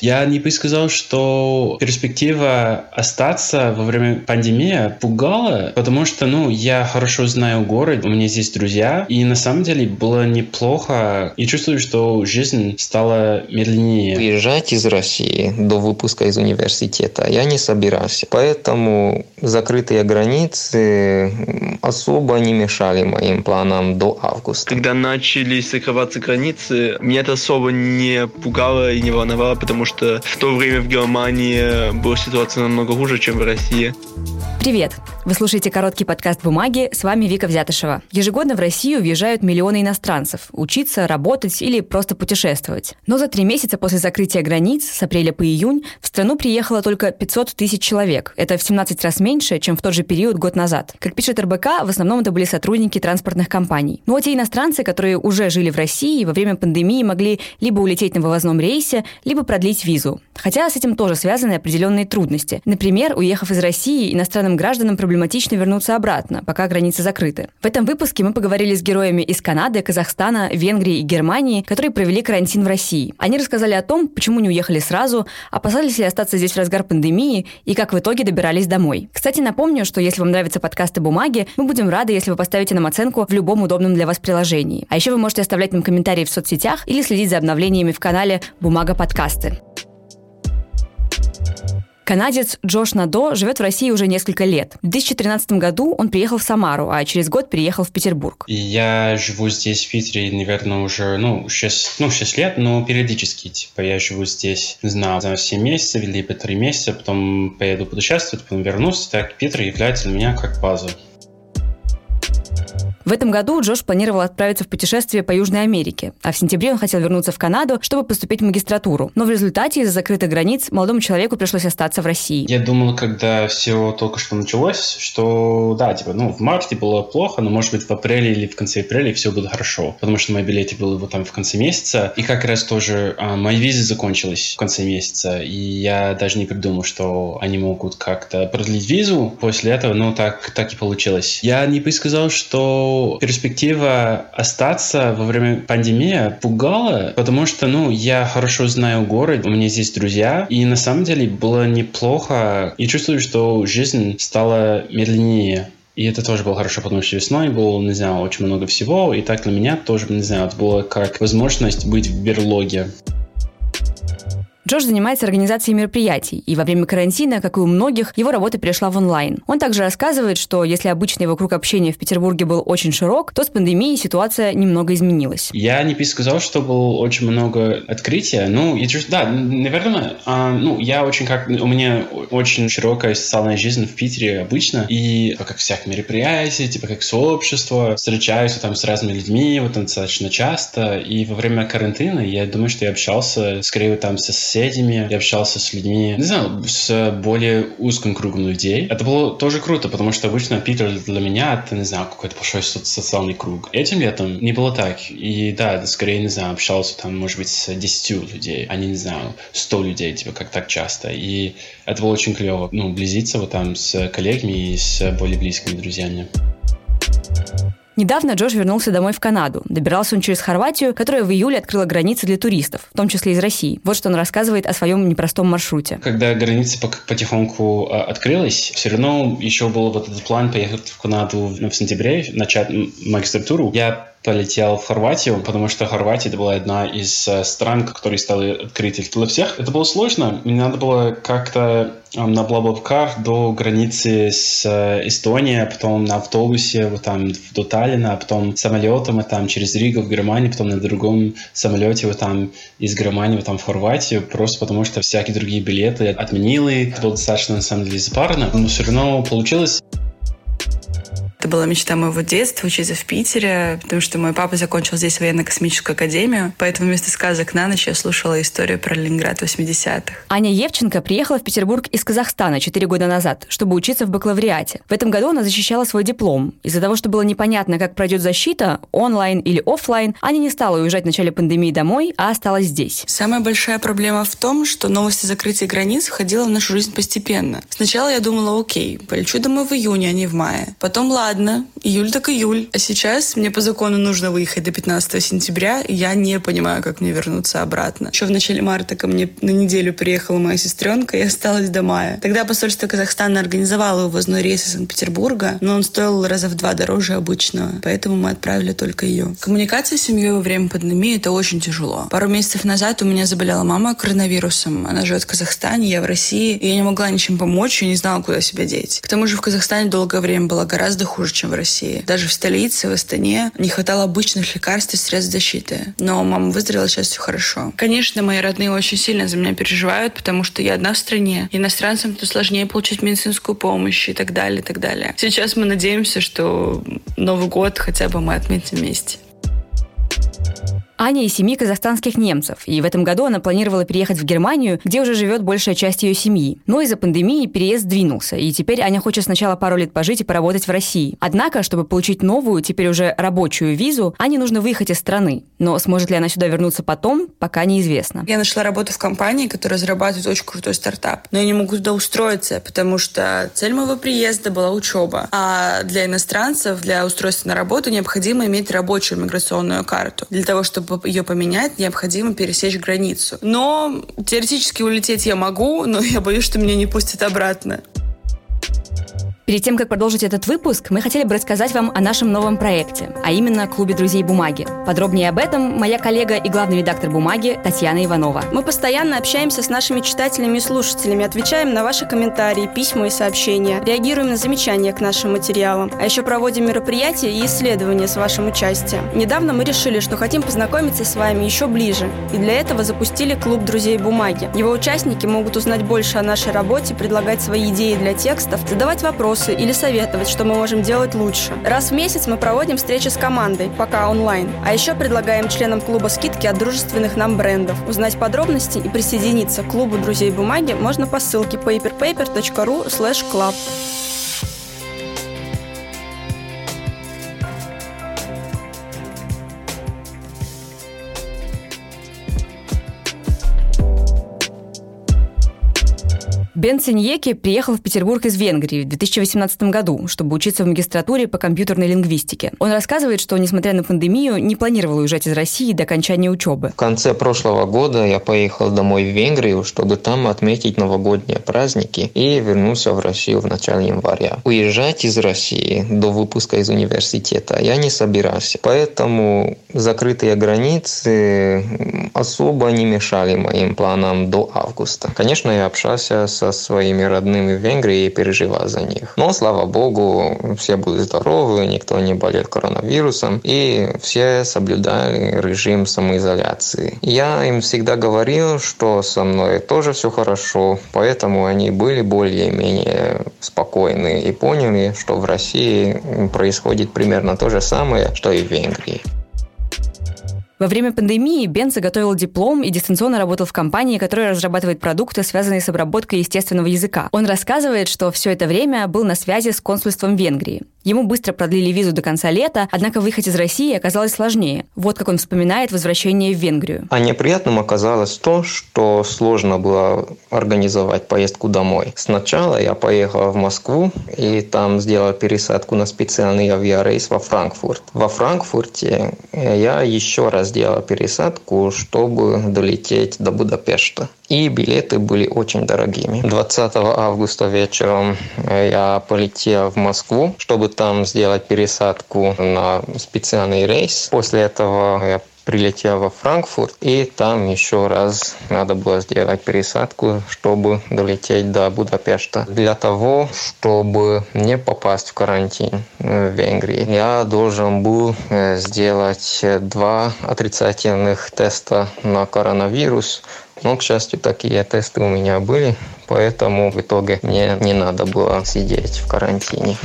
Я не бы сказал, что перспектива остаться во время пандемии пугала, потому что, ну, я хорошо знаю город, у меня здесь друзья, и на самом деле было неплохо. И чувствую, что жизнь стала медленнее. Уезжать из России до выпуска из университета я не собирался. Поэтому закрытые границы особо не мешали моим планам до августа. Когда начались закрываться границы, меня это особо не пугало и не волновало, потому потому что в то время в Германии была ситуация намного хуже, чем в России. Привет! Вы слушаете короткий подкаст «Бумаги». С вами Вика Взятышева. Ежегодно в Россию въезжают миллионы иностранцев. Учиться, работать или просто путешествовать. Но за три месяца после закрытия границ, с апреля по июнь, в страну приехало только 500 тысяч человек. Это в 17 раз меньше, чем в тот же период год назад. Как пишет РБК, в основном это были сотрудники транспортных компаний. Но те иностранцы, которые уже жили в России, во время пандемии могли либо улететь на вывозном рейсе, либо продлить визу. Хотя с этим тоже связаны определенные трудности. Например, уехав из России, иностранным гражданам проблематично вернуться обратно, пока границы закрыты. В этом выпуске мы поговорили с героями из Канады, Казахстана, Венгрии и Германии, которые провели карантин в России. Они рассказали о том, почему не уехали сразу, опасались ли остаться здесь в разгар пандемии и как в итоге добирались домой. Кстати, напомню, что если вам нравятся подкасты «Бумаги», мы будем рады, если вы поставите нам оценку в любом удобном для вас приложении. А еще вы можете оставлять нам комментарии в соцсетях или следить за обновлениями в канале «Бумага подкасты». Канадец Джош Надо живет в России уже несколько лет. В 2013 году он приехал в Самару, а через год переехал в Петербург. Я живу здесь, в Питере, наверное, уже, ну, 6, ну, 6 лет, но периодически, типа, я живу здесь, не знаю, за 7 месяцев или 3 месяца, потом поеду путешествовать, потом вернусь. Так, Питер является для меня как база. В этом году Джош планировал отправиться в путешествие по Южной Америке, а в сентябре он хотел вернуться в Канаду, чтобы поступить в магистратуру. Но в результате из-за закрытых границ молодому человеку пришлось остаться в России. Я думал, когда все только что началось, что да, типа, ну, в марте было плохо, но может быть в апреле или в конце апреля все будет хорошо, потому что мои билеты были вот там в конце месяца, и как раз тоже а, мои визы закончились в конце месяца, и я даже не придумал, что они могут как-то продлить визу после этого, но так, так и получилось. Я не бы сказал, перспектива остаться во время пандемии пугала, потому что, ну, я хорошо знаю город, у меня здесь друзья, и на самом деле было неплохо. И чувствую, что жизнь стала медленнее. И это тоже было хорошо, потому что весной было, не знаю, очень много всего, и так для меня тоже, не знаю, это было как возможность быть в берлоге. Джош занимается организацией мероприятий, и во время карантина, как и у многих, его работа перешла в онлайн. Он также рассказывает, что если обычно его круг общения в Петербурге был очень широк, то с пандемией ситуация немного изменилась. Я не сказал, что было очень много открытия. Ну, и, да, наверное, а, ну, я очень как... У меня очень широкая социальная жизнь в Питере обычно, и типа, как всякие мероприятия, типа как сообщество, встречаюсь там с разными людьми, вот достаточно часто, и во время карантина я думаю, что я общался скорее там со соседями, я общался с людьми, не знаю, с более узким кругом людей. Это было тоже круто, потому что обычно Питер для меня это, не знаю, какой-то большой социальный круг. Этим летом не было так. И да, это скорее, не знаю, общался там, может быть, с 10 людей, а не, не знаю, 100 людей, типа, как так часто. И это было очень клево, ну, близиться вот там с коллегами и с более близкими друзьями. Недавно Джош вернулся домой в Канаду. Добирался он через Хорватию, которая в июле открыла границы для туристов, в том числе из России. Вот что он рассказывает о своем непростом маршруте. Когда граница потихоньку а, открылась, все равно еще был вот этот план поехать в Канаду в сентябре, начать магистратуру. Я полетел в Хорватию, потому что Хорватия это была одна из э, стран, которые стали открыты для всех. Это было сложно. Мне надо было как-то на Блаблакар до границы с э, Эстонией, а потом на автобусе вот там до Таллина, а потом самолетом и там через Ригу в Германию, потом на другом самолете вот там из Германии вот там в Хорватию, просто потому что всякие другие билеты отменили. Это было достаточно на самом деле запарно, но все равно получилось. Это была мечта моего детства учиться в Питере, потому что мой папа закончил здесь военно-космическую академию, поэтому вместо сказок на ночь я слушала историю про Ленинград 80-х. Аня Евченко приехала в Петербург из Казахстана 4 года назад, чтобы учиться в бакалавриате. В этом году она защищала свой диплом. Из-за того, что было непонятно, как пройдет защита, онлайн или офлайн, Аня не стала уезжать в начале пандемии домой, а осталась здесь. Самая большая проблема в том, что новость о закрытии границ входила в нашу жизнь постепенно. Сначала я думала, окей, полечу домой в июне, а не в мае. Потом, ладно, ладно, июль так июль. А сейчас мне по закону нужно выехать до 15 сентября, и я не понимаю, как мне вернуться обратно. Еще в начале марта ко мне на неделю приехала моя сестренка и осталась до мая. Тогда посольство Казахстана организовало увозной рейс из Санкт-Петербурга, но он стоил раза в два дороже обычного, поэтому мы отправили только ее. Коммуникация с семьей во время пандемии – это очень тяжело. Пару месяцев назад у меня заболела мама коронавирусом. Она живет в Казахстане, я в России, и я не могла ничем помочь и не знала, куда себя деть. К тому же в Казахстане долгое время было гораздо хуже, чем в России. Даже в столице, в Астане не хватало обычных лекарств и средств защиты. Но мама выздоровела, сейчас все хорошо. Конечно, мои родные очень сильно за меня переживают, потому что я одна в стране. Иностранцам то сложнее получить медицинскую помощь и так далее, и так далее. Сейчас мы надеемся, что Новый год хотя бы мы отметим вместе. Аня из семьи казахстанских немцев, и в этом году она планировала переехать в Германию, где уже живет большая часть ее семьи. Но из-за пандемии переезд двинулся, и теперь Аня хочет сначала пару лет пожить и поработать в России. Однако, чтобы получить новую, теперь уже рабочую визу, Ане нужно выехать из страны. Но сможет ли она сюда вернуться потом, пока неизвестно. Я нашла работу в компании, которая разрабатывает очень крутой стартап. Но я не могу туда устроиться, потому что цель моего приезда была учеба. А для иностранцев, для устройства на работу необходимо иметь рабочую миграционную карту. Для того, чтобы ее поменять, необходимо пересечь границу. Но теоретически улететь я могу, но я боюсь, что меня не пустят обратно. Перед тем, как продолжить этот выпуск, мы хотели бы рассказать вам о нашем новом проекте, а именно Клубе друзей бумаги. Подробнее об этом моя коллега и главный редактор бумаги Татьяна Иванова. Мы постоянно общаемся с нашими читателями и слушателями, отвечаем на ваши комментарии, письма и сообщения, реагируем на замечания к нашим материалам, а еще проводим мероприятия и исследования с вашим участием. Недавно мы решили, что хотим познакомиться с вами еще ближе, и для этого запустили Клуб друзей бумаги. Его участники могут узнать больше о нашей работе, предлагать свои идеи для текстов, задавать вопросы вопросы или советовать, что мы можем делать лучше. Раз в месяц мы проводим встречи с командой, пока онлайн. А еще предлагаем членам клуба скидки от дружественных нам брендов. Узнать подробности и присоединиться к клубу друзей бумаги можно по ссылке paperpaper.ru club. Бен Циньеки приехал в Петербург из Венгрии в 2018 году, чтобы учиться в магистратуре по компьютерной лингвистике. Он рассказывает, что, несмотря на пандемию, не планировал уезжать из России до окончания учебы. В конце прошлого года я поехал домой в Венгрию, чтобы там отметить новогодние праздники и вернулся в Россию в начале января. Уезжать из России до выпуска из университета я не собирался, поэтому закрытые границы особо не мешали моим планам до августа. Конечно, я общался со своими родными в Венгрии и переживал за них. Но, слава богу, все были здоровы, никто не болел коронавирусом, и все соблюдали режим самоизоляции. Я им всегда говорил, что со мной тоже все хорошо, поэтому они были более-менее спокойны и поняли, что в России происходит примерно то же самое, что и в Венгрии. Во время пандемии Бен заготовил диплом и дистанционно работал в компании, которая разрабатывает продукты, связанные с обработкой естественного языка. Он рассказывает, что все это время был на связи с консульством Венгрии. Ему быстро продлили визу до конца лета, однако выехать из России оказалось сложнее. Вот как он вспоминает возвращение в Венгрию. А неприятным оказалось то, что сложно было организовать поездку домой. Сначала я поехал в Москву и там сделал пересадку на специальный авиарейс во Франкфурт. Во Франкфурте я еще раз сделал пересадку, чтобы долететь до Будапешта. И билеты были очень дорогими. 20 августа вечером я полетел в Москву, чтобы там сделать пересадку на специальный рейс. После этого я прилетел во Франкфурт, и там еще раз надо было сделать пересадку, чтобы долететь до Будапешта. Для того, чтобы не попасть в карантин в Венгрии, я должен был э, сделать два отрицательных теста на коронавирус, но, к счастью, такие тесты у меня были, поэтому в итоге мне не надо было сидеть в карантине.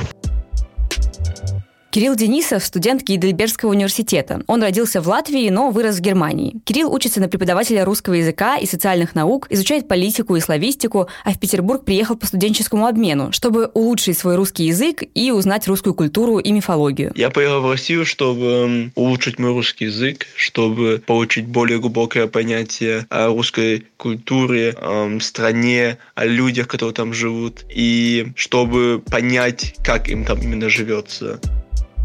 Кирилл Денисов – студент Гейдельбергского университета. Он родился в Латвии, но вырос в Германии. Кирилл учится на преподавателя русского языка и социальных наук, изучает политику и славистику, а в Петербург приехал по студенческому обмену, чтобы улучшить свой русский язык и узнать русскую культуру и мифологию. Я поехал в Россию, чтобы улучшить мой русский язык, чтобы получить более глубокое понятие о русской культуре, о стране, о людях, которые там живут, и чтобы понять, как им там именно живется.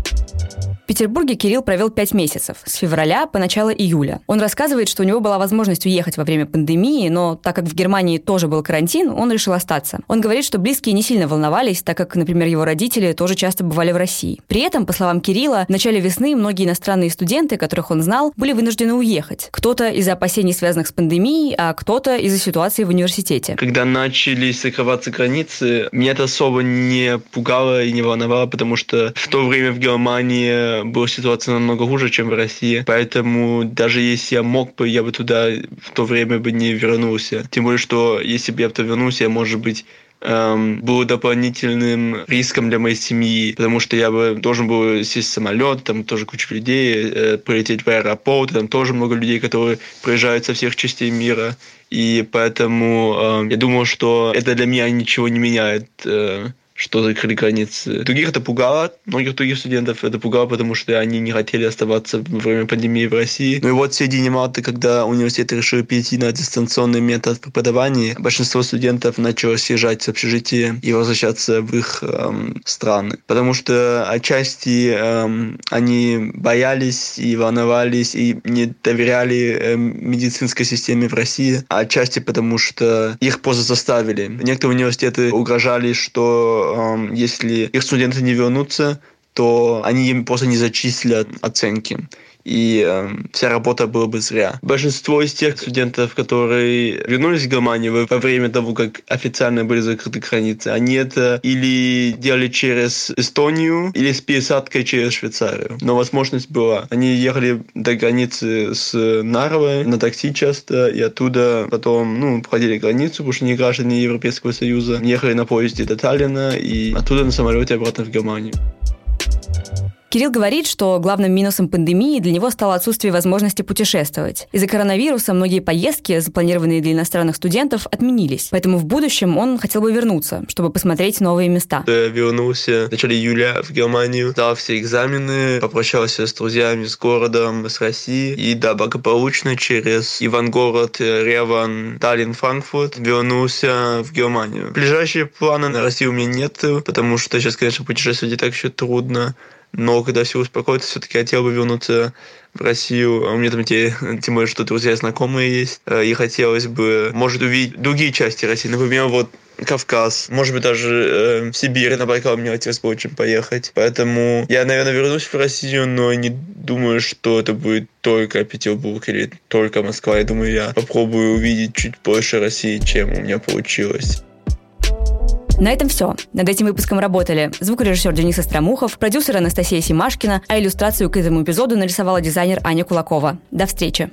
Thank you. В Петербурге Кирилл провел пять месяцев, с февраля по начало июля. Он рассказывает, что у него была возможность уехать во время пандемии, но так как в Германии тоже был карантин, он решил остаться. Он говорит, что близкие не сильно волновались, так как, например, его родители тоже часто бывали в России. При этом, по словам Кирилла, в начале весны многие иностранные студенты, которых он знал, были вынуждены уехать. Кто-то из-за опасений, связанных с пандемией, а кто-то из-за ситуации в университете. Когда начались закрываться границы, меня это особо не пугало и не волновало, потому что в то время в Германии была ситуация намного хуже, чем в России. Поэтому даже если я мог бы, я бы туда в то время бы не вернулся. Тем более, что если бы я туда вернулся, может быть, эм, был дополнительным риском для моей семьи, потому что я бы должен был сесть в самолет, там тоже куча людей, э, полететь в аэропорт, там тоже много людей, которые приезжают со всех частей мира. И поэтому э, я думал, что это для меня ничего не меняет. Э, что закрыли границы. Других это пугало, многих других студентов это пугало, потому что они не хотели оставаться во время пандемии в России. Ну и вот в середине марта, когда университет решил перейти на дистанционный метод преподавания, большинство студентов начало съезжать с общежития и возвращаться в их эм, страны. Потому что отчасти эм, они боялись и волновались и не доверяли эм, медицинской системе в России, а отчасти потому что их просто заставили. Некоторые университеты угрожали, что если их студенты не вернутся, то они им просто не зачислят оценки и э, вся работа была бы зря. Большинство из тех студентов, которые вернулись в Германию во время того, как официально были закрыты границы, они это или делали через Эстонию, или с пересадкой через Швейцарию. Но возможность была. Они ехали до границы с Нарвой на такси часто, и оттуда потом, ну, проходили границу, потому что они граждане Европейского Союза, ехали на поезде до Таллина, и оттуда на самолете обратно в Германию. Кирилл говорит, что главным минусом пандемии для него стало отсутствие возможности путешествовать. Из-за коронавируса многие поездки, запланированные для иностранных студентов, отменились. Поэтому в будущем он хотел бы вернуться, чтобы посмотреть новые места. Я вернулся в начале июля в Германию, сдал все экзамены, попрощался с друзьями, с городом, с Россией. И да, благополучно через Ивангород, Реван, Таллин, Франкфурт вернулся в Германию. Ближайшие планы на Россию у меня нет, потому что сейчас, конечно, путешествовать и так еще трудно но когда все успокоится, все-таки хотел бы вернуться в Россию. А у меня там те, тем более, что друзья знакомые есть. Э, и хотелось бы, может, увидеть другие части России. Например, вот Кавказ, может быть, даже э, Сибирь, на Байкал мне хотелось бы очень поехать. Поэтому я, наверное, вернусь в Россию, но не думаю, что это будет только Петербург или только Москва. Я думаю, я попробую увидеть чуть больше России, чем у меня получилось. На этом все. Над этим выпуском работали звукорежиссер Денис Остромухов, продюсер Анастасия Симашкина, а иллюстрацию к этому эпизоду нарисовала дизайнер Аня Кулакова. До встречи!